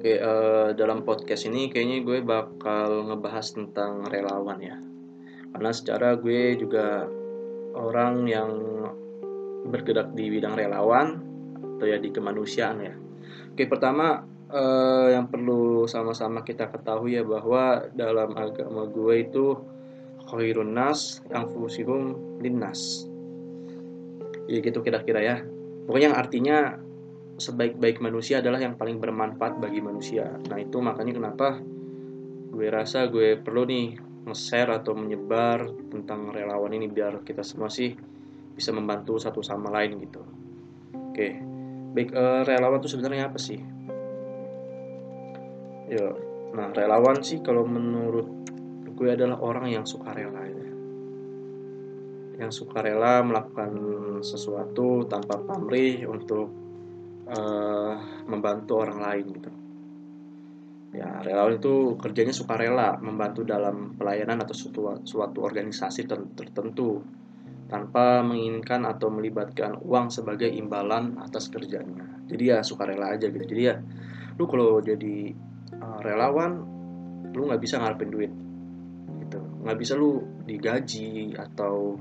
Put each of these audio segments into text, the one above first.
Oke, eh, dalam podcast ini kayaknya gue bakal ngebahas tentang relawan ya. Karena secara gue juga orang yang bergerak di bidang relawan atau ya di kemanusiaan ya. Oke, pertama eh, yang perlu sama-sama kita ketahui ya bahwa dalam agama gue itu khairun nas yang fusihum linnas. Ya gitu kira-kira ya. Pokoknya yang artinya sebaik-baik manusia adalah yang paling bermanfaat bagi manusia. Nah itu makanya kenapa gue rasa gue perlu nih nge-share atau menyebar tentang relawan ini biar kita semua sih bisa membantu satu sama lain gitu. Oke, baik uh, relawan itu sebenarnya apa sih? Ya, nah relawan sih kalau menurut gue adalah orang yang suka rela ya. Yang suka rela melakukan sesuatu tanpa pamrih untuk uh, membantu orang lain gitu. Ya relawan itu kerjanya suka rela membantu dalam pelayanan atau suatu, suatu organisasi tertentu tanpa menginginkan atau melibatkan uang sebagai imbalan atas kerjanya. Jadi ya suka rela aja gitu. Jadi ya lu kalau jadi uh, relawan lu nggak bisa ngarepin duit gitu. Nggak bisa lu digaji atau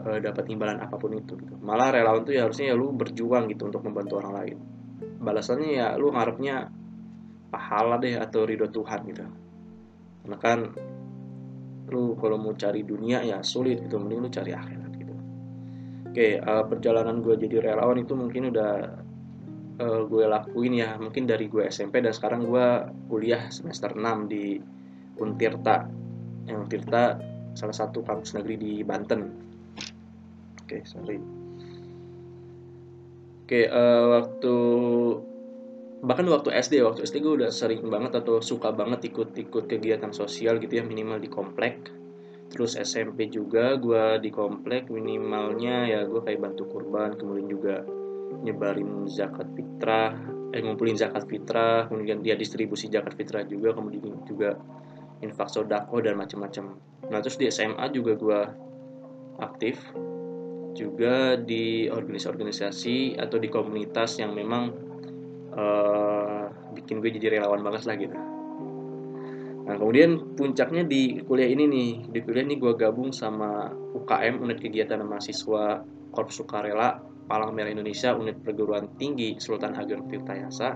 uh, dapat imbalan apa pun itu gitu. malah relawan tuh ya harusnya ya lu berjuang gitu untuk membantu orang lain. Balasannya ya lu ngarepnya pahala deh atau ridho Tuhan gitu. Karena kan lu kalau mau cari dunia ya sulit gitu mending lu cari akhirat gitu. Oke uh, perjalanan gue jadi relawan itu mungkin udah uh, gue lakuin ya. Mungkin dari gue SMP dan sekarang gue kuliah semester 6 di Untirta. Yang Untirta salah satu kampus negeri di Banten okay, sorry. Oke okay, uh, eh, waktu bahkan waktu SD waktu SD gue udah sering banget atau suka banget ikut-ikut kegiatan sosial gitu ya minimal di komplek. Terus SMP juga gue di komplek minimalnya ya gue kayak bantu kurban kemudian juga nyebarin zakat fitrah eh ngumpulin zakat fitrah kemudian dia distribusi zakat fitrah juga kemudian juga infak sodako dan macam-macam. Nah terus di SMA juga gue aktif juga di organisasi-organisasi atau di komunitas yang memang uh, bikin gue jadi relawan banget lah gitu. Nah kemudian puncaknya di kuliah ini nih, di kuliah ini gue gabung sama UKM Unit Kegiatan Mahasiswa Korps Sukarela Palang Merah Indonesia Unit Perguruan Tinggi Sultan Ageng Tirtayasa.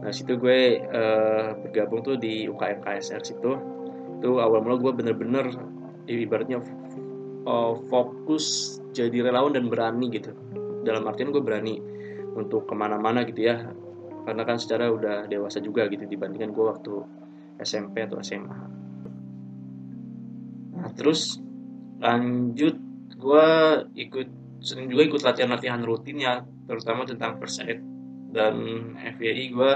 Nah situ gue uh, bergabung tuh di UKM KSR situ. Itu awal mula gue bener-bener ibaratnya uh, fokus jadi relawan dan berani gitu. Dalam artian gue berani untuk ke mana-mana gitu ya. Karena kan secara udah dewasa juga gitu dibandingkan gue waktu SMP atau SMA nah terus lanjut gue ikut sering juga ikut latihan-latihan rutin ya terutama tentang first aid. Dan FYI gue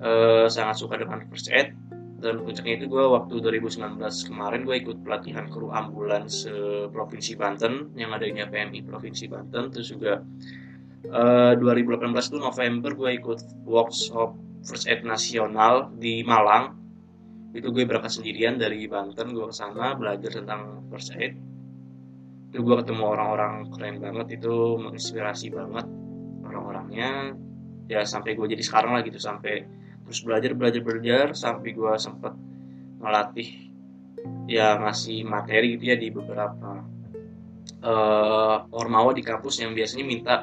uh, sangat suka dengan first aid dan puncaknya itu gue waktu 2019 kemarin gue ikut pelatihan kru ambulans uh, Provinsi Banten yang adanya PMI Provinsi Banten. Terus juga uh, 2018 itu November gue ikut workshop first aid nasional di Malang. Itu gue berangkat sendirian dari Banten gue ke sana belajar tentang first aid. Itu gue ketemu orang-orang keren banget itu menginspirasi banget orang-orangnya. Ya sampai gue jadi sekarang lah gitu sampai terus belajar belajar belajar sampai gue sempet melatih ya ngasih materi gitu ya di beberapa uh, ormawa di kampus yang biasanya minta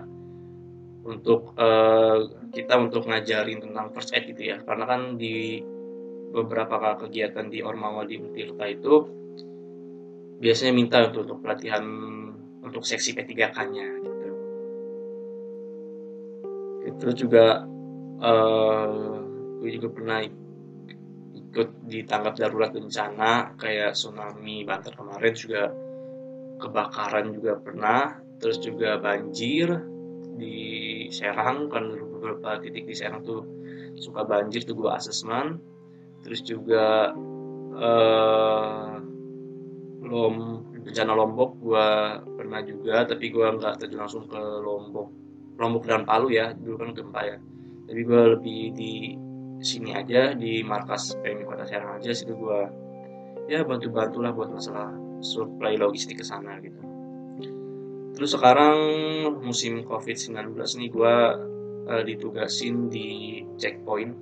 untuk uh, kita untuk ngajarin tentang first aid gitu ya karena kan di beberapa kegiatan di ormawa di Untirta itu biasanya minta untuk, untuk pelatihan untuk seksi P3K-nya gitu. Terus juga uh, gue juga pernah ikut di tanggap darurat bencana kayak tsunami Banten kemarin juga kebakaran juga pernah terus juga banjir di Serang kan beberapa titik di Serang tuh suka banjir tuh gue asesmen. Terus juga eh, lom bencana Lombok gue pernah juga tapi gue nggak terjun langsung ke Lombok Lombok dan Palu ya dulu kan gempa ya. Tapi gue lebih di sini aja di markas PMI Kota Serang aja situ gue ya bantu-bantu lah buat masalah supply logistik ke sana gitu. Terus sekarang musim COVID-19 nih gue uh, ditugasin di checkpoint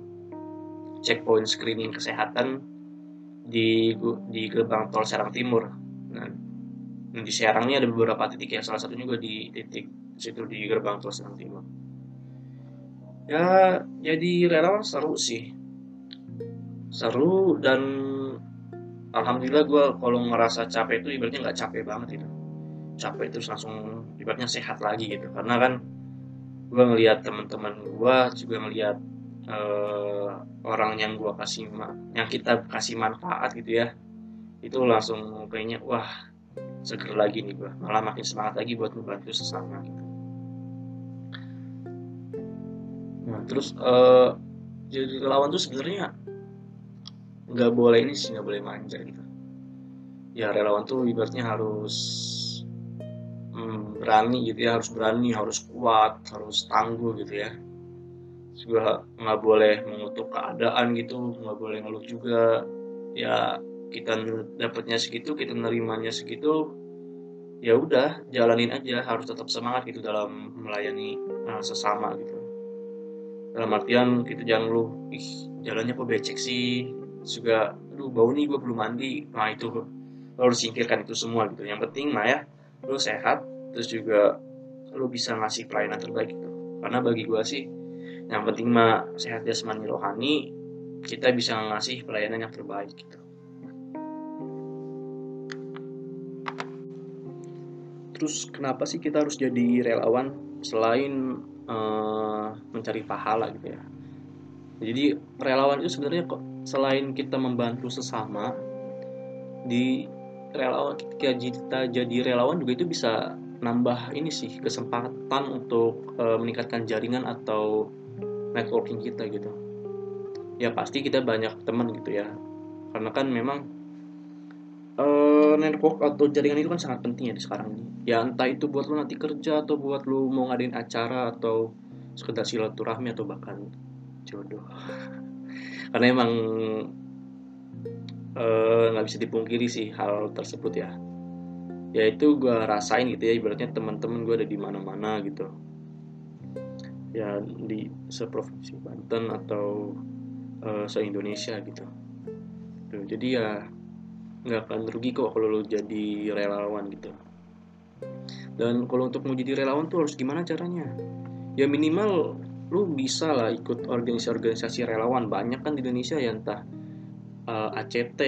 checkpoint screening kesehatan di di gerbang tol Serang Timur. Nah, di Serang ini ada beberapa titik ya, salah satunya juga di titik situ di gerbang tol Serang Timur. Ya, jadi relawan seru sih. Seru dan alhamdulillah gue kalau ngerasa capek itu ibaratnya nggak capek banget itu. Capek terus langsung ibaratnya sehat lagi gitu. Karena kan gue ngelihat teman-teman gue juga ngelihat uh, orang yang gua kasih yang kita kasih manfaat gitu ya itu langsung kayaknya wah seger lagi nih gua malah makin semangat lagi buat membantu sesama gitu terus uh, jadi relawan tuh sebenarnya nggak boleh ini sih nggak boleh manja gitu. Ya relawan tuh ibaratnya harus hmm, berani gitu ya harus berani harus kuat harus tangguh gitu ya. Juga nggak boleh mengutuk keadaan gitu nggak boleh ngeluh juga. Ya kita dapatnya segitu kita nerimanya segitu ya udah jalanin aja harus tetap semangat gitu dalam melayani uh, sesama gitu dalam artian kita jangan lu ih jalannya kok becek sih? Juga lu bau nih gue belum mandi. Nah itu lo harus singkirkan itu semua gitu. Yang penting mah ya lu sehat terus juga lu bisa ngasih pelayanan terbaik gitu. Karena bagi gue sih yang penting mah sehat jasmani rohani kita bisa ngasih pelayanan yang terbaik gitu. Terus kenapa sih kita harus jadi relawan? Selain uh, mencari pahala gitu ya. Jadi relawan itu sebenarnya kok selain kita membantu sesama di relawan ketika kita jadi relawan juga itu bisa nambah ini sih kesempatan untuk uh, meningkatkan jaringan atau networking kita gitu. Ya pasti kita banyak teman gitu ya. Karena kan memang uh, network atau jaringan itu kan sangat penting ya di sekarang ini. Ya entah itu buat lo nanti kerja atau buat lo mau ngadain acara atau sekedar silaturahmi atau bahkan jodoh. Karena emang eh, nggak uh, bisa dipungkiri sih hal tersebut ya. Ya itu gue rasain gitu ya ibaratnya teman-teman gue ada di mana-mana gitu. Ya di seprovinsi Banten atau uh, se Indonesia gitu jadi ya nggak akan rugi kok kalau lo jadi relawan gitu. Dan kalau untuk mau jadi relawan tuh harus gimana caranya? Ya minimal lu bisa lah ikut organisasi-organisasi relawan. Banyak kan di Indonesia ya entah uh, eh, ACT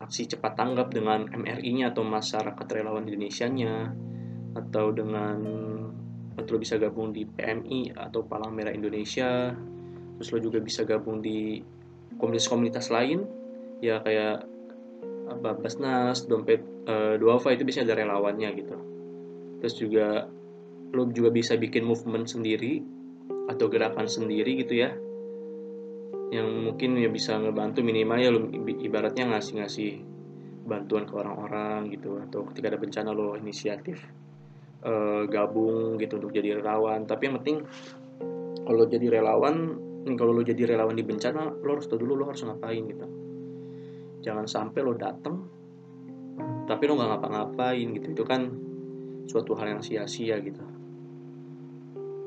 aksi cepat tanggap dengan MRI-nya atau masyarakat relawan Indonesia-nya atau dengan atau lo bisa gabung di PMI atau Palang Merah Indonesia. Terus lo juga bisa gabung di komunitas-komunitas lain. Ya kayak apa Basnas, dompet uh, Duafa itu biasanya ada relawannya gitu. Terus juga lo juga bisa bikin movement sendiri atau gerakan sendiri gitu ya. Yang mungkin ya bisa ngebantu minimal ya lo ibaratnya ngasih-ngasih bantuan ke orang-orang gitu. Atau ketika ada bencana lo inisiatif uh, gabung gitu untuk jadi relawan. Tapi yang penting kalau jadi relawan nih kalau lo jadi relawan di bencana lo harus tahu dulu lo harus ngapain gitu jangan sampai lo dateng tapi lo nggak ngapa-ngapain gitu. Itu kan suatu hal yang sia-sia gitu.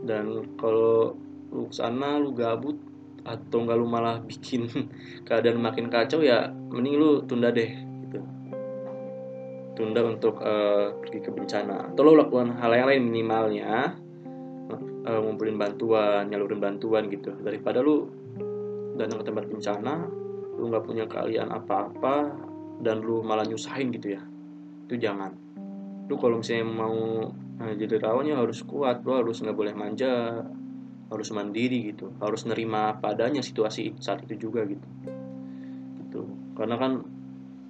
Dan kalau lu sana lu gabut atau nggak lu malah bikin keadaan makin kacau ya mending lu tunda deh tunda untuk uh, pergi ke bencana. Atau lo lakukan hal yang lain minimalnya uh, ngumpulin bantuan nyalurin bantuan gitu. Daripada lu datang ke tempat bencana lu nggak punya keahlian apa-apa dan lu malah nyusahin gitu ya itu jangan. Lu kalau misalnya mau uh, jadi relawan ya harus kuat lu harus nggak boleh manja harus mandiri gitu harus nerima padanya situasi saat itu juga gitu. Gitu. Karena kan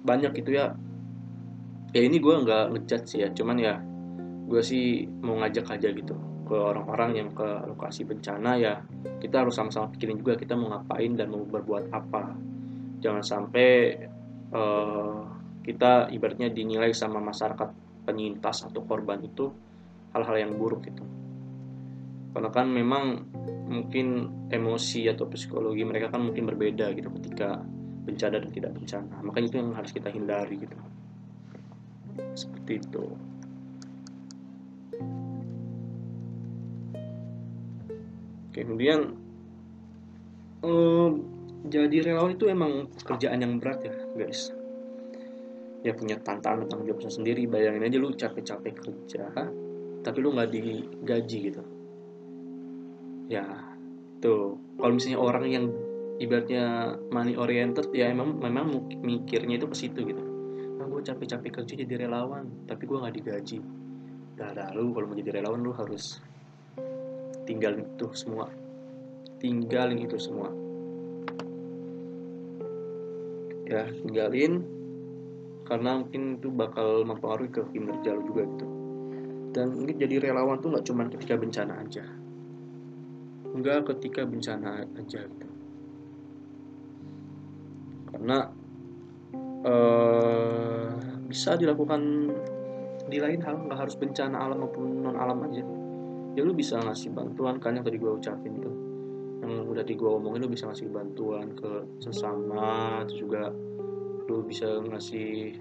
banyak gitu ya. Ya ini gue nggak ngejat sih ya cuman ya gue sih mau ngajak aja gitu ke orang-orang yang ke lokasi bencana ya. Kita harus sama-sama pikirin juga kita mau ngapain dan mau berbuat apa jangan sampai uh, kita ibaratnya dinilai sama masyarakat penyintas atau korban itu hal-hal yang buruk gitu. Karena kan memang mungkin emosi atau psikologi mereka kan mungkin berbeda gitu ketika bencana dan tidak bencana. Makanya itu yang harus kita hindari gitu. Seperti itu. Kemudian eh, jadi relawan itu emang pekerjaan yang berat ya guys. Ya punya tantangan tentang jawab sendiri. Bayangin aja lu capek-capek kerja tapi lu nggak digaji gitu. Ya tuh. Kalau misalnya orang yang ibaratnya money oriented ya emang memang mikirnya itu ke situ gitu. Nah, gue capek-capek kerja jadi relawan tapi gue nggak digaji. Dah lu kalau mau jadi relawan lu harus tinggalin itu semua. Tinggalin itu semua ya tinggalin karena mungkin itu bakal mempengaruhi ke kinerja lo juga gitu. Dan mungkin jadi relawan tuh nggak cuma ketika bencana aja. Enggak ketika bencana aja gitu. Karena uh, bisa dilakukan di lain hal nggak harus bencana alam maupun non alam aja. Ya lu bisa ngasih bantuan kan yang tadi gue ucapin tuh yang udah di gue omongin lu bisa ngasih bantuan ke sesama terus juga lu bisa ngasih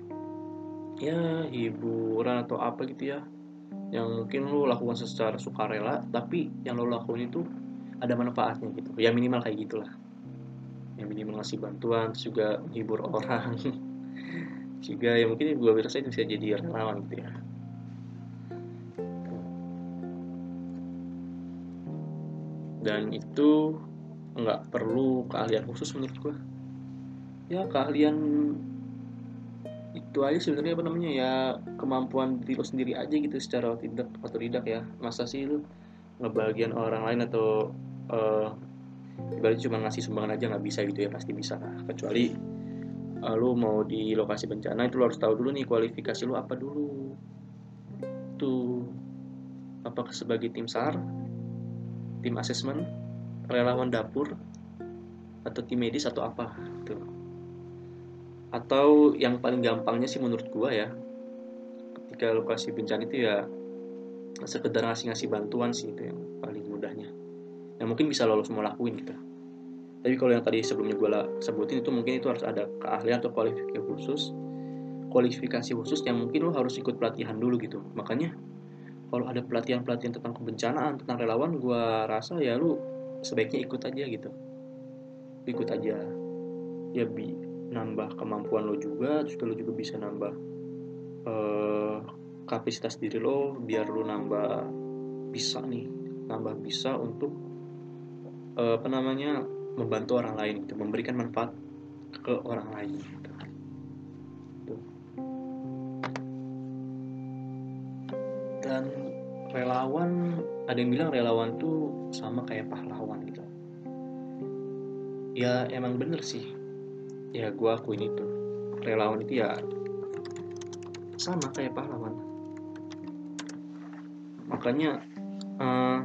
ya hiburan atau apa gitu ya yang mungkin lu lakukan secara sukarela tapi yang lu lakukan itu ada manfaatnya gitu. Ya minimal kayak gitulah. Yang minimal ngasih bantuan terus juga menghibur orang. Juga ya mungkin gue rasa itu bisa jadi relawan gitu ya dan itu nggak perlu keahlian khusus menurut gue ya keahlian itu aja sebenarnya apa namanya ya kemampuan diri lo sendiri aja gitu secara tidak atau tidak ya. Masa sih lu ngebagian orang lain atau uh, cuma ngasih sumbangan aja nggak bisa gitu ya pasti bisa lah. Kecuali uh, lu mau di lokasi bencana itu lo harus tahu dulu nih kualifikasi lu apa dulu. Tuh apakah sebagai tim sar tim asesmen relawan dapur atau tim medis atau apa tuh atau yang paling gampangnya sih menurut gua ya ketika lokasi bencana itu ya sekedar ngasih-ngasih bantuan sih itu yang paling mudahnya. Yang mungkin bisa lo semua lakuin gitu. Tapi kalau yang tadi sebelumnya gua sebutin itu mungkin itu harus ada keahlian atau kualifikasi khusus kualifikasi khusus yang mungkin lo harus ikut pelatihan dulu gitu. Makanya kalau ada pelatihan-pelatihan tentang kebencanaan tentang relawan gua rasa ya lu sebaiknya ikut aja gitu ikut aja ya bi nambah kemampuan lo juga terus lo juga bisa nambah uh, kapasitas diri lo biar lo nambah bisa nih nambah bisa untuk uh, apa namanya membantu orang lain gitu memberikan manfaat ke orang lain gitu. Dan relawan ada yang bilang relawan tuh sama kayak pahlawan gitu. Ya emang bener sih. Ya gue akuin itu. Relawan itu ya sama kayak pahlawan. Makanya uh,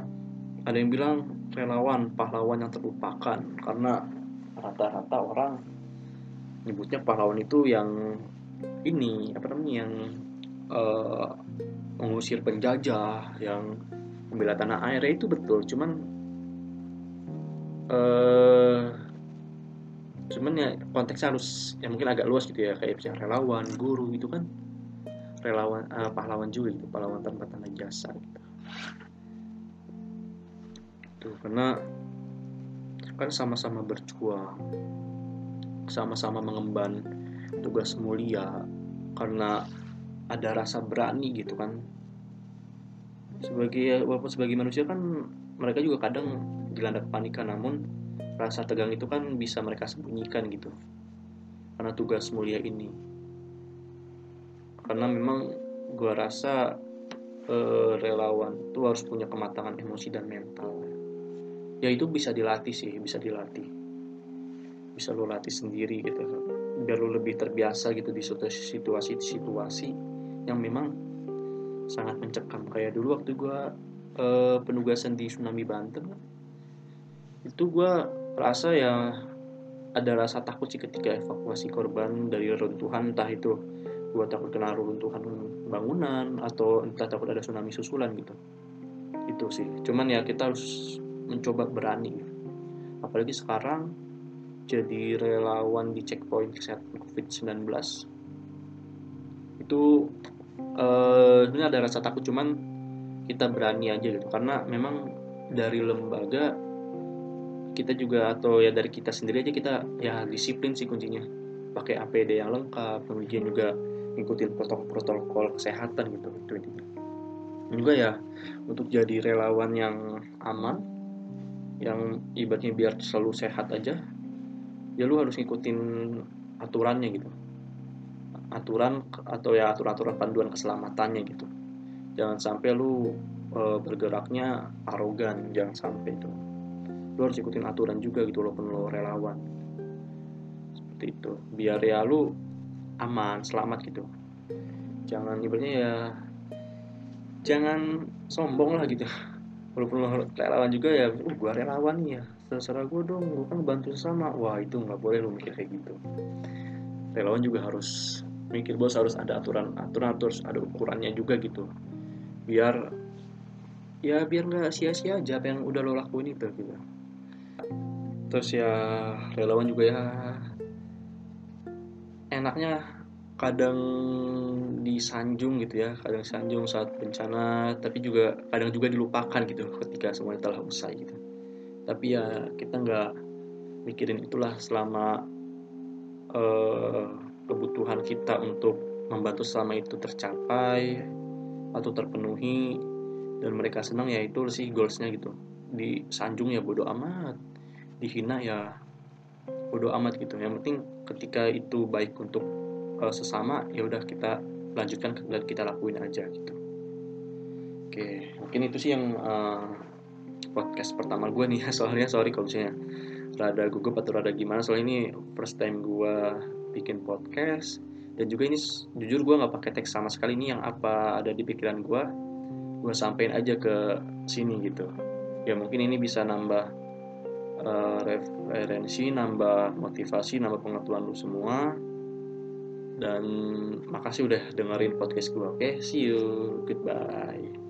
ada yang bilang relawan pahlawan yang terlupakan. Karena rata-rata orang nyebutnya pahlawan itu yang ini apa namanya yang uh, mengusir penjajah yang membela tanah air itu betul. Cuman uh, cuman ya konteksnya harus ya mungkin agak luas gitu ya. Kayak misalnya relawan guru gitu kan. Relawan uh, pahlawan juga gitu pahlawan tanpa tanda jasa gitu. Tuh karena kan sama-sama berjuang sama-sama mengemban tugas mulia. Karena ada rasa berani gitu kan. Sebagai walaupun sebagai manusia kan mereka juga kadang dilanda kepanikan namun rasa tegang itu kan bisa mereka sembunyikan gitu. Karena tugas mulia ini. Karena memang gue rasa eh, relawan itu harus punya kematangan emosi dan mental. Ya itu bisa dilatih sih bisa dilatih. Bisa lo latih sendiri gitu biar lo lebih terbiasa gitu di situasi-situasi yang memang sangat mencekam. Kayak dulu waktu gue eh, penugasan di tsunami Banten itu gue rasa ya ada rasa takut sih ketika evakuasi korban dari runtuhan entah itu gue takut kena runtuhan bangunan atau entah takut ada tsunami susulan gitu. Itu sih. Cuman ya kita harus mencoba berani. Apalagi sekarang jadi relawan di checkpoint kesehatan COVID-19 itu eh, ini ada rasa takut cuman kita berani aja gitu. Karena memang dari lembaga kita juga atau ya dari kita sendiri aja kita ya disiplin sih kuncinya. Pakai APD yang lengkap kemudian juga ngikutin protokol-protokol kesehatan gitu itu intinya. Juga ya untuk jadi relawan yang aman yang ibaratnya biar selalu sehat aja ya lu harus ngikutin aturannya gitu aturan atau ya aturan-aturan panduan keselamatannya gitu. Jangan sampai lu e, bergeraknya arogan jangan sampai itu. Lu harus ikutin aturan juga gitu walaupun lu relawan. Seperti itu. Biar ya lu aman selamat gitu. Jangan ibaratnya ya jangan sombong lah gitu. Walaupun lo relawan juga ya uh gua relawan nih ya terserah gue dong gue kan bantu sama wah itu nggak boleh lu mikir kayak gitu. Relawan juga harus mikir bos harus ada aturan aturan terus ada ukurannya juga gitu. Biar ya biar nggak sia-sia aja apa yang udah lo lakuin itu gitu. Terus ya relawan juga ya. Enaknya kadang disanjung gitu ya kadang sanjung saat bencana tapi juga kadang juga dilupakan gitu ketika semuanya telah usai gitu. Tapi ya kita nggak mikirin itulah selama uh, kebutuhan kita untuk membantu selama itu tercapai atau terpenuhi dan mereka senang ya itu sih goalsnya gitu. Disanjung ya bodoh amat dihina ya bodoh amat gitu. Yang penting ketika itu baik untuk uh, sesama ya udah kita lanjutkan dan kita lakuin aja gitu. Oke mungkin itu sih yang uh, podcast pertama gue nih soalnya sorry kalau misalnya rada gugup atau rada gimana. Soalnya ini first time gue bikin podcast. Dan juga ini jujur gue nggak pakai teks sama sekali. Ini yang apa ada di pikiran gue gue sampein aja ke sini gitu. Ya mungkin ini bisa nambah uh, referensi nambah motivasi nambah pengetahuan lu semua. Dan makasih udah dengerin podcast gue oke? Okay? see you. Goodbye